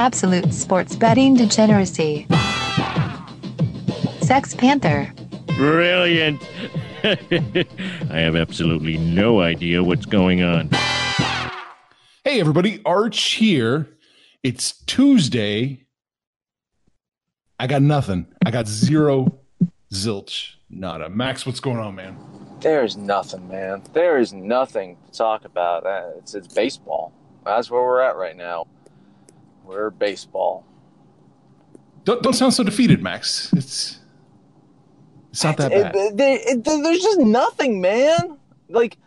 Absolute sports betting degeneracy. Sex Panther. Brilliant. I have absolutely no idea what's going on. Hey, everybody, Arch here. It's Tuesday. I got nothing. I got zero zilch, nada. Max, what's going on, man? There's nothing, man. There is nothing to talk about. Uh, It's it's baseball. That's where we're at right now. We're baseball. Don't, don't sound so defeated, Max. It's it's not that bad. It- there- it- there's just nothing, man. Like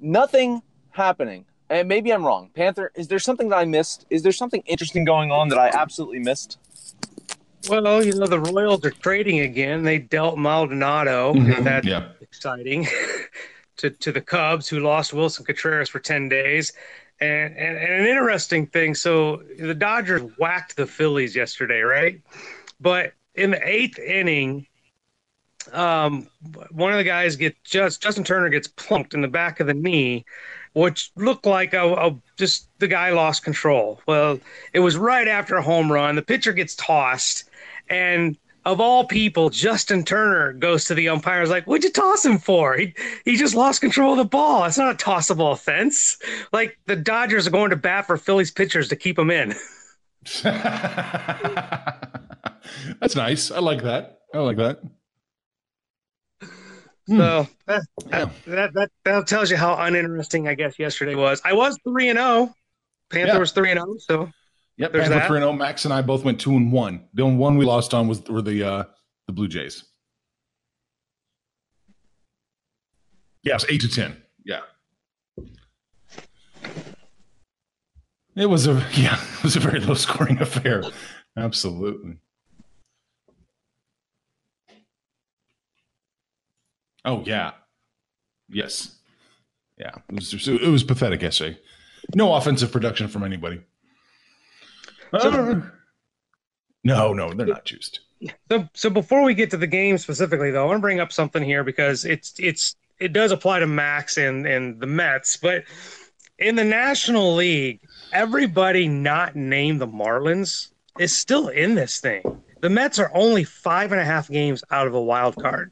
nothing happening. And maybe I'm wrong. Panther, is there something that I missed? Is there something interesting going on that I absolutely missed? Well, you know, the Royals are trading again. They dealt Maldonado. Mhm, That's yeah. exciting. to, to the Cubs, who lost Willson Contreras for 10 days. And, and, and an interesting thing so the Dodgers whacked the Phillies yesterday, right? But in the eighth inning, um, one of the guys gets just Justin Turner gets plunked in the back of the knee, which looked like a, a just the guy lost control. Well, it was right after a home run. The pitcher gets tossed, and of all people, Justin Turner goes to the umpire. Is like, "What'd you toss him for? He he just lost control of the ball. It's not a tossable offense. Like the Dodgers are going to bat for Phillies pitchers to keep him in." That's nice. I like that. I like that. Hmm. So that, Yeah. that that that tells you how uninteresting I guess yesterday was. I was three and zero. Panther Yeah. was three and zero. So Yep, There's Panther that. 3 0. Max and I both went 2 and 1. The only one we lost on was were the uh the Blue Jays. Yeah, it was 8 to 10. Yeah. It was a yeah, it was a very low scoring affair. Absolutely. Oh yeah. Yes. Yeah. It was it was pathetic yesterday. No offensive production from anybody. Uh, no, no, they're not juiced. So, so before we get to the game specifically, though, I want to bring up something here because it's it's it does apply to Max and and the Mets, but in the National League, everybody not named the Marlins is still in this thing. The Mets are only five and a half games out of a wild card.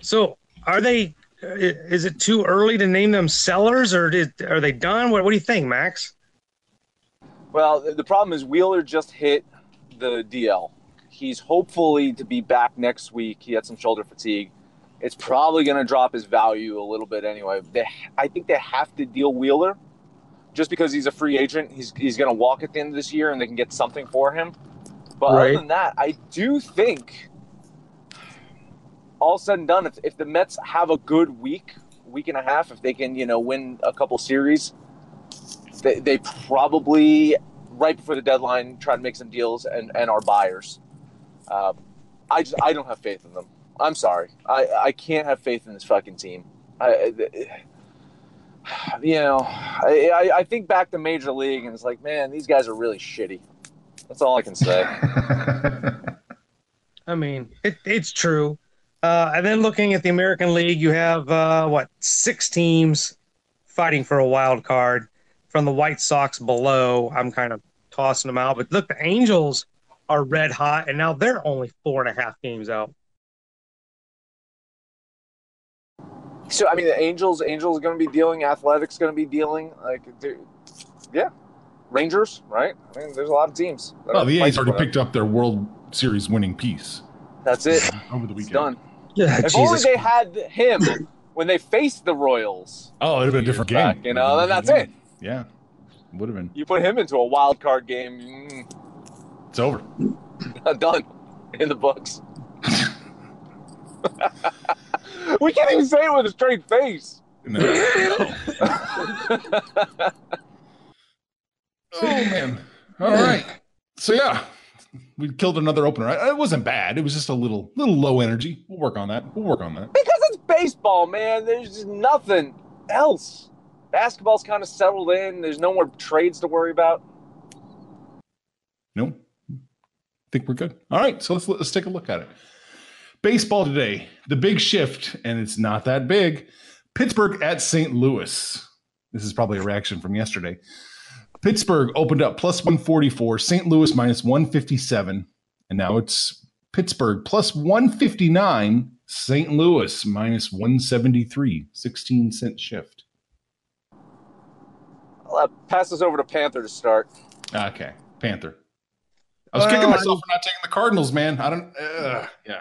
So, are they? Is it too early to name them sellers, or did, are they done? What, what do you think, Max? Well, the- problem is Wheeler just hit the DL. He's hopefully to be back next week. He had some shoulder fatigue. It's probably going to drop his value a little bit anyway. They, I think they have to deal Wheeler just because he's a free agent. He's, he's going to walk at the end of this year and they can get something for him. But Right. other than that, I do think, all said and done, if, if the Mets have a good week, week and a half, if they can, you know, win a couple series, they, they probably right before the deadline try to make some deals and, and are buyers. Uh, I just I don't have faith in them. I'm sorry. I, I can't have faith in this fucking team. I, you know, I I think back to Major League and it's like, man, these guys are really shitty. That's all I can say. I mean, it, it's true. Uh, and then looking at the American League, you have uh, what six teams fighting for a wild card. From the White Sox below, I'm kind of tossing them out. But look, the Angels are red hot, and now they're only four and a half games out. so I mean, the Angels Angels are going to be dealing. Athletics going to be dealing. Like, yeah, Rangers, right? I mean, there's a lot of teams. that Well, the A's already picked up their World Series winning piece That's it. over the It's weekend. done. Yeah, If only they had him when they faced the Royals. Oh, it'd have been a different Back, game. you know, then that's it. Yeah, would have been. You put him into a wild card game, mm, It's over. done in the books. we can't even say it with a straight face. No. oh man. All right. So yeah, we killed another opener. It wasn't bad. It was just a little, little low energy. We'll work on that. We'll work on that. Because it's baseball, man. There's just nothing else. Basketball's kind of settled in. There's no more trades to worry about. No, I think we're good. All right, so let's let's take a look at it. Baseball today, the big shift, and it's not that big. Pittsburgh at St. Louis. This is probably a reaction from yesterday. Pittsburgh opened up plus 144, St. Louis minus 157, and now it's Pittsburgh plus 159, St. Louis minus 173, 16 cent shift. I'll uh, pass this over to Panther to start. Okay, Panther. I was Well, kicking myself for not taking the Cardinals, man. I don't. Uh, yeah.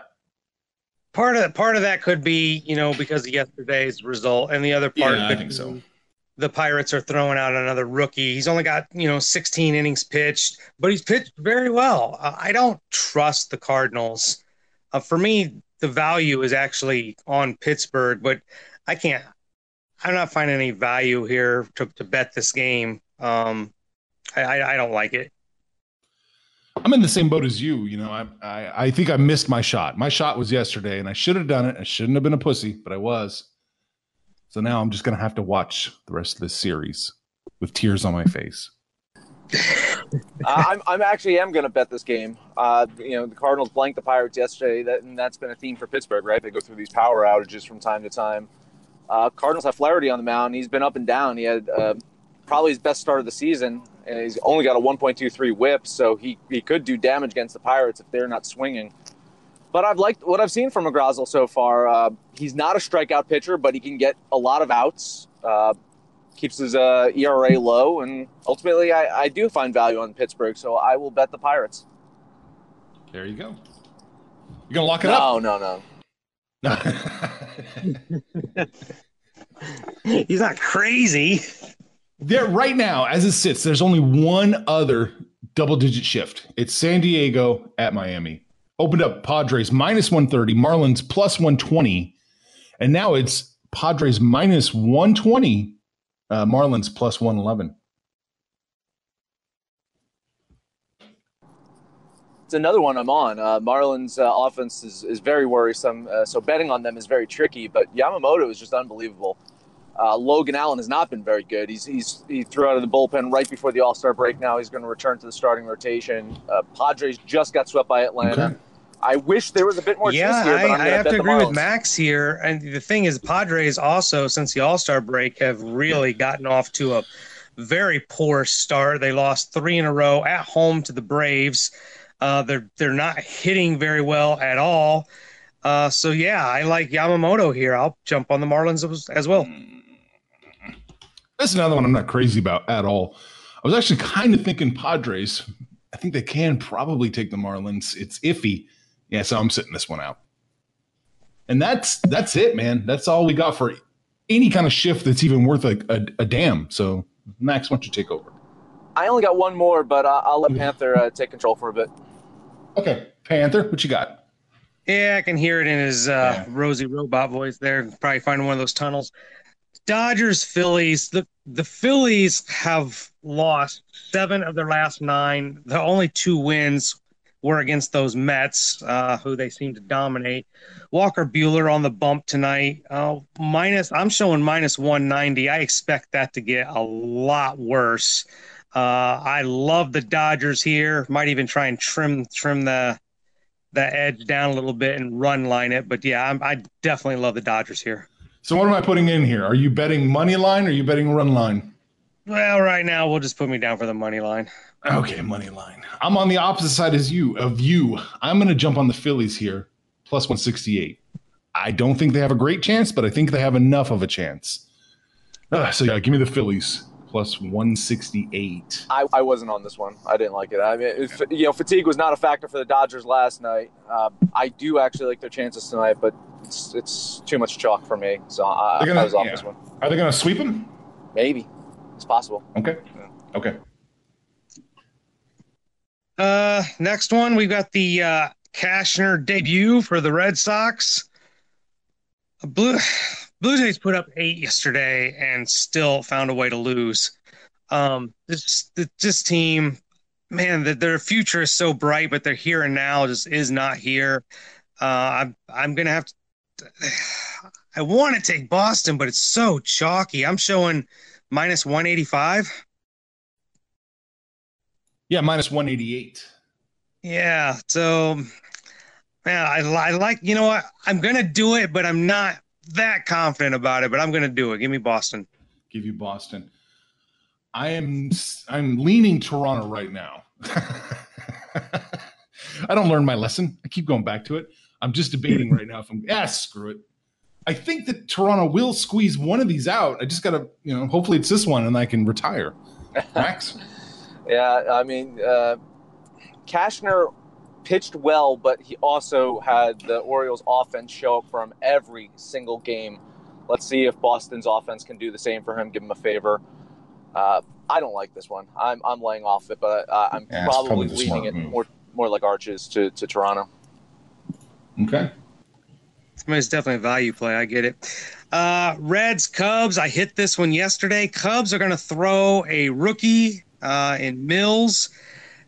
Part of part of that could be, you know, because of yesterday's result, and the other part Yeah, I could think be so. the Pirates are throwing out another rookie. He's only got, you know, 16 innings pitched, but he's pitched very well. Uh, I don't trust the Cardinals. Uh, for me, the value is actually on Pittsburgh, but I can't. I'm not finding any value here to, to bet this game. Um, I, I, I don't like it. I'm in the same boat as you. You know, I, I I think I missed my shot. My shot was yesterday, and I should have done it. I shouldn't have been a pussy, but I was. So now I'm just gonna have to watch the rest of this series with tears on my face. uh, I'm, I'm actually am going to bet this game. Uh, you know, the Cardinals blanked the Pirates yesterday, that, and that's been a theme for Pittsburgh, right? They go through these power outages from time to time. Uh, Cardinals have Flaherty on the mound. He's been up and down. He had uh, probably his best start of the season, and he's only got a 1.23 WHIP, so he, he could do damage against the Pirates if they're not swinging. But I've liked what I've seen from Agrazal so far. Uh, he's not a strikeout pitcher, but he can get a lot of outs. Uh, keeps his uh, ERA low, and ultimately, I, I do find value on Pittsburgh, so I will bet the Pirates. There you go. You gonna lock it up? No, no, no. He's not crazy. there right now, as it sits, there's only one other double-digit shift. It's San Diego at Miami. Opened up Padres minus 130, Marlins plus 120, and now it's Padres minus 120, uh, Marlins plus 111. It's another one I'm on. Uh, Marlins' uh, offense is, is very worrisome, uh, so betting on them is very tricky. But Yamamoto is just unbelievable. Uh, Logan Allen has not been very good. He's, he's he threw out of the bullpen right before the All Star break. Now he's going to return to the starting rotation. Uh, Padres just got swept by Atlanta. Okay. I wish there was a bit more Yeah, here, but I'm I, I have to agree with Max here. And the thing is, Padres also, since the All Star break, have really gotten off to a very poor start. They lost three in a row at home to the Braves. Uh, they're they're not hitting very well at all. Uh, so yeah, I like Yamamoto here. I'll jump on the Marlins as, as well. That's another one I'm not crazy about at all. I was actually kind of thinking Padres. I think they can probably take the Marlins. It's iffy. Yeah, so I'm sitting this one out. And that's that's it, man. That's all we got for any kind of shift that's even worth a, a, a damn. So Max, why don't you take over? I only got one more, but uh, I'll let Panther uh, take control for a bit. Okay, Panther, what you got? Yeah, I can hear it in his uh, Yeah. rosy robot voice there. Probably finding one of those tunnels. Dodgers, Phillies. The the Phillies have lost seven of their last nine. The only two wins were against those Mets, uh, who they seem to dominate. Walker Buehler on the bump tonight. Uh, minus, I'm showing minus 190. I expect that to get a lot worse. Uh, I love the Dodgers here. Might even try and trim trim the the edge down a little bit and run line it. But yeah, I'm, I definitely love the Dodgers here. So what am I putting in here? Are you betting money line or are you betting run line? Well, right now we'll just put me down for the money line. Okay, money line. I'm on the opposite side as you of you. I'm going to jump on the Phillies here, plus 168. I don't think they have a great chance, but I think they have enough of a chance. Uh, so yeah, give me the Phillies plus 168. I, I wasn't on this one. I didn't like it. I mean, if, you know, fatigue was not a factor for the Dodgers last night. Um, I do actually like their chances tonight, but it's it's too much chalk for me. So I, They're gonna- I was off yeah. this one. Are they going to sweep them? Maybe it's possible. Okay. Okay. Uh, next one we've got the uh, Cashner debut for the Red Sox. Blue Blue Jays put up eight yesterday and still found a way to lose. Um, this this team, man, that their future is so bright, but their here and now just is not here. Uh, I'm I'm gonna have to. I want to take Boston, but it's so chalky. I'm showing minus one eighty five. Yeah, minus 188. Yeah. So, man, I, I like, you know what? I'm going to do it, but I'm not that confident about it, but I'm going to do it. Give me Boston. Give you Boston. I am I'm leaning Toronto right now. I don't learn my lesson. I keep going back to it. I'm just debating right now if I'm yeah, screw it. I think that Toronto will squeeze one of these out. I just gotta, you know, hopefully it's this one and I can retire. Max? Yeah, I mean, uh, Cashner pitched well, but he also had the Orioles offense show up for him every single game. Let's see if Boston's offense can do the same for him, give him a favor. Uh, I don't like this one. I'm, I'm laying off it, but uh, I'm Yeah, probably, probably leaning it move. more more like Arches to, to Toronto. Okay. I mean, it's definitely a value play. I get it. Uh, Reds, Cubs. I hit this one yesterday. Cubs are going to throw a rookie uh, in Mills.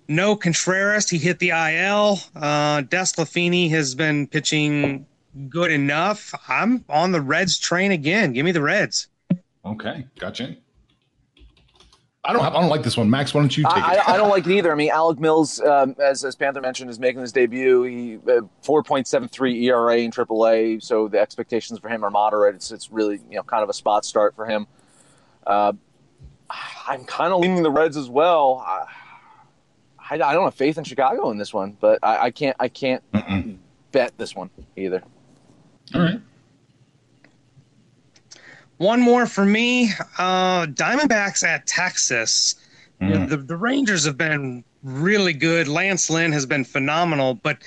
No Contreras. He hit the IL. Uh, DeSclafani has been pitching good enough. I'm on the Reds train again. Give me the Reds. Okay. Gotcha. I don't have, I don't like this one. Max, why don't you take I, it? I, I don't like it either. I mean, Alec Mills, um, as, as Panther mentioned, is making his debut. He uh, 4.73 ERA in AAA, so the expectations for him are moderate. It's it's really you know kind of a spot start for him. Uh, I'm kind of leaning the Reds as well. I, I, I don't have faith in Chicago in this one, but I, I can't I can't Mm-mm. bet this one either. All right. One more for me. Uh, Diamondbacks at Texas. Mm. The, the Rangers have been really good. Lance Lynn has been phenomenal, but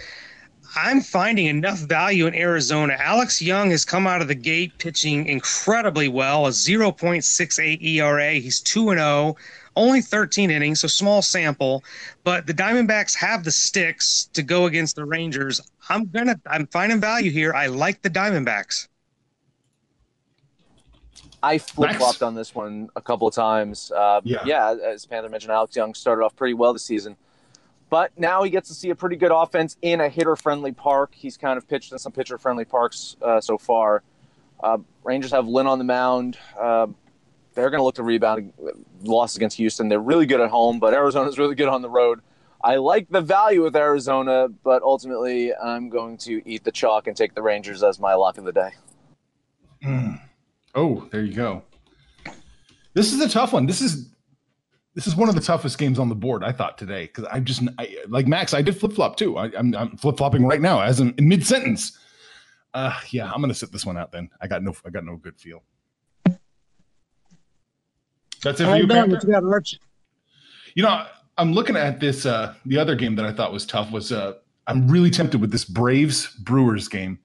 I'm finding enough value in Arizona. Alex Young has come out of the gate pitching incredibly well, a 0.68 ERA. He's 2 and 0, only 13 innings, so small sample, but the Diamondbacks have the sticks to go against the Rangers. I'm going to I'm finding value here. I like the Diamondbacks. I flip flopped on this one a couple of times. Uh, Yeah. yeah, as Panther mentioned, Alex Young started off pretty well this season. But now he gets to see a pretty good offense in a hitter friendly park. He's kind of pitched in some pitcher friendly parks uh, so far. Uh, Rangers have Lynn on the mound. Uh, they're going to look to rebound. Loss against Houston. They're really good at home, but Arizona's really good on the road. I like the value with Arizona, but ultimately I'm going to eat the chalk and take the Rangers as my lock of the day. Mm. Oh, there you go. This is a tough one. This is this is one of the toughest games on the board. I thought today because I'm just I, like Max. I did flip flop too. I, I'm, I'm flip flopping right now as in, in mid sentence. Uh, yeah, I'm gonna sit this one out. Then I got no I got no good feel. That's it for you, Panther? You know, I'm looking at this. Uh, the other game that I thought was tough was uh, I'm really tempted with this Braves Brewers game.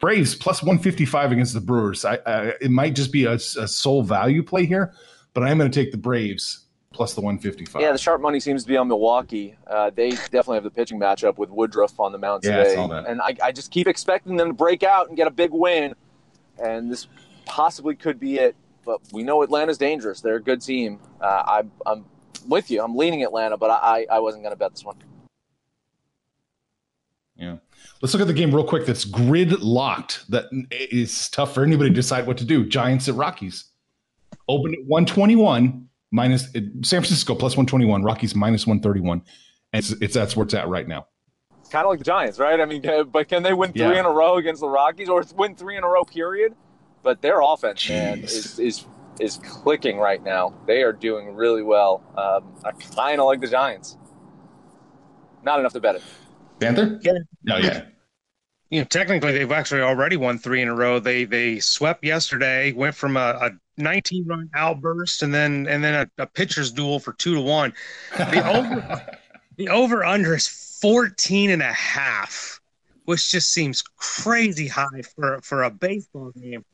Braves plus 155 against the Brewers. I, I it might just be a, a sole value play here, but I'm going to take the Braves plus the 155. Yeah, the sharp money seems to be on Milwaukee. Uh, they definitely have the pitching matchup with Woodruff on the mound Yeah, I today, saw that. and I, I just keep expecting them to break out and get a big win. And this possibly could be it. But we know Atlanta's dangerous. They're a good team. Uh, I, I'm with you. I'm leaning Atlanta, but I, I wasn't going to bet this one. Yeah. Let's look at the game real quick. That's grid locked. That is tough for anybody to decide what to do. Giants at Rockies. Open at 121 minus San Francisco plus 121. Rockies minus 131. And it's, it's that's where it's at right now. It's Kind of like the Giants, right? I mean, uh, but can they win three Yeah. in a row against the Rockies, or win three in a row? Period. But their offense, man, is is is clicking right now. They are doing really well. Um, I kind of like the Giants. Not enough to bet it. Panther? Yeah. No, yeah. you know, technically they've actually already won three in a row. They they swept yesterday, went from a, a 19 run outburst and then and then a, a pitcher's duel for two to one. The over the over under is 14 and a half, which just seems crazy high for for a baseball game.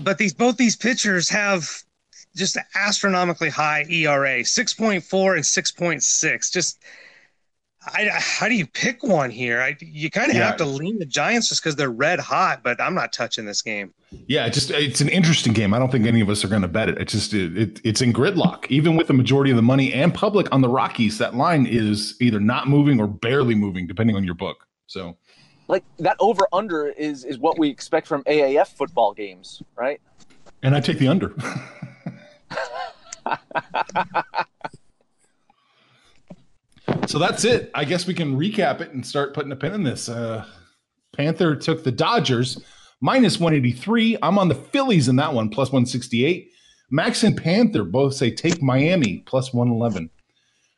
But these both these pitchers have just astronomically high ERA, 6.4 and 6.6. Just I, how do you pick one here? I, you kind of Yeah. have to lean the Giants just because they're red hot, but I'm not touching this game. Yeah, it just it's an interesting game. I don't think any of us are going to bet it. It's just it, it, it's in gridlock. Even with the majority of the money and public on the Rockies, that line is either not moving or barely moving, depending on your book. So Like that over under is is what we expect from AAF football games, right? And I take the under. so that's it. I guess we can recap it and start putting a pin in this. Uh, Panther took the Dodgers minus 183. I'm on the Phillies in that one, plus 168. Max and Panther both say take Miami plus 111.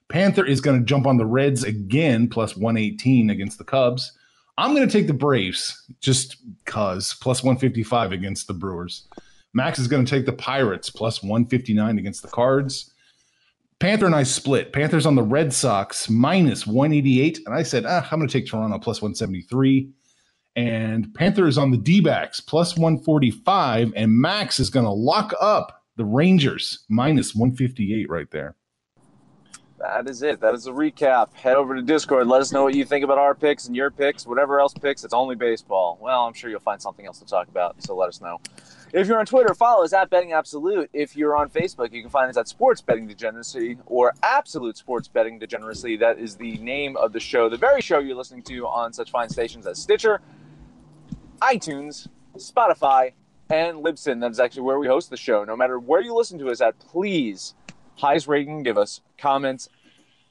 Panther is going to jump on the Reds again plus 118 against the Cubs. I'm going to take the Braves just cuz plus 155 against the Brewers. Max is going to take the Pirates plus 159 against the Cards. Panther and I split. Panthers on the Red Sox minus 188. And I said, ah, I'm going to take Toronto plus 173. And Panther is on the D backs plus 145. And Max is going to lock up the Rangers minus 158 right there. That is it. That is a recap. Head over to Discord. Let us know what you think about our picks and your picks. Whatever else picks, it's only baseball. Well, I'm sure you'll find something else to talk about. So let us know. If you're on Twitter, follow us at Betting Absolute. If you're on Facebook, you can find us at Sports Betting Degeneracy or Absolute Sports Betting Degeneracy. That is the name of the show, the very show you're listening to on such fine stations as Stitcher, iTunes, Spotify, and Libsyn. That is actually where we host the show. No matter where you listen to us at, please highest rating give us, comments,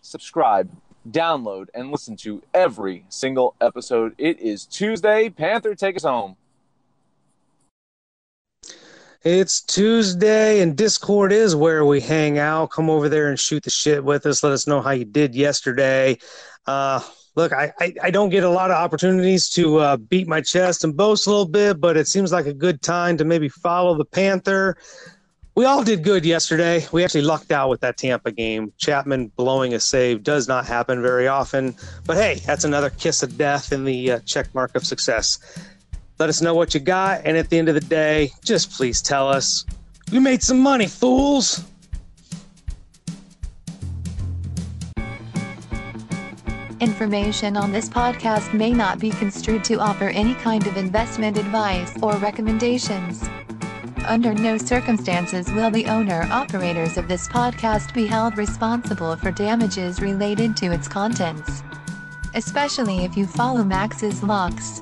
subscribe, download, and listen to every single episode. It is Tuesday. Panther, take us home. It's Tuesday, and Discord is where we hang out. Come over there and shoot the shit with us. Let us know how you did yesterday. Uh, look, I, I, I, don't get a lot of opportunities to uh, beat my chest and boast a little bit, but it seems like a good time to maybe follow the Panther we all did good yesterday. We actually lucked out with that Tampa game. Chapman blowing a save does not happen very often, but hey, that's another kiss of death in the uh, check mark of success. Let us know what you got, and at the end of the day, just please tell us we made some money, fools. Information on this podcast may not be construed to offer any kind of investment advice or recommendations. Under no circumstances will the owner operators of this podcast be held responsible for damages related to its contents. Especially if you follow Max's locks.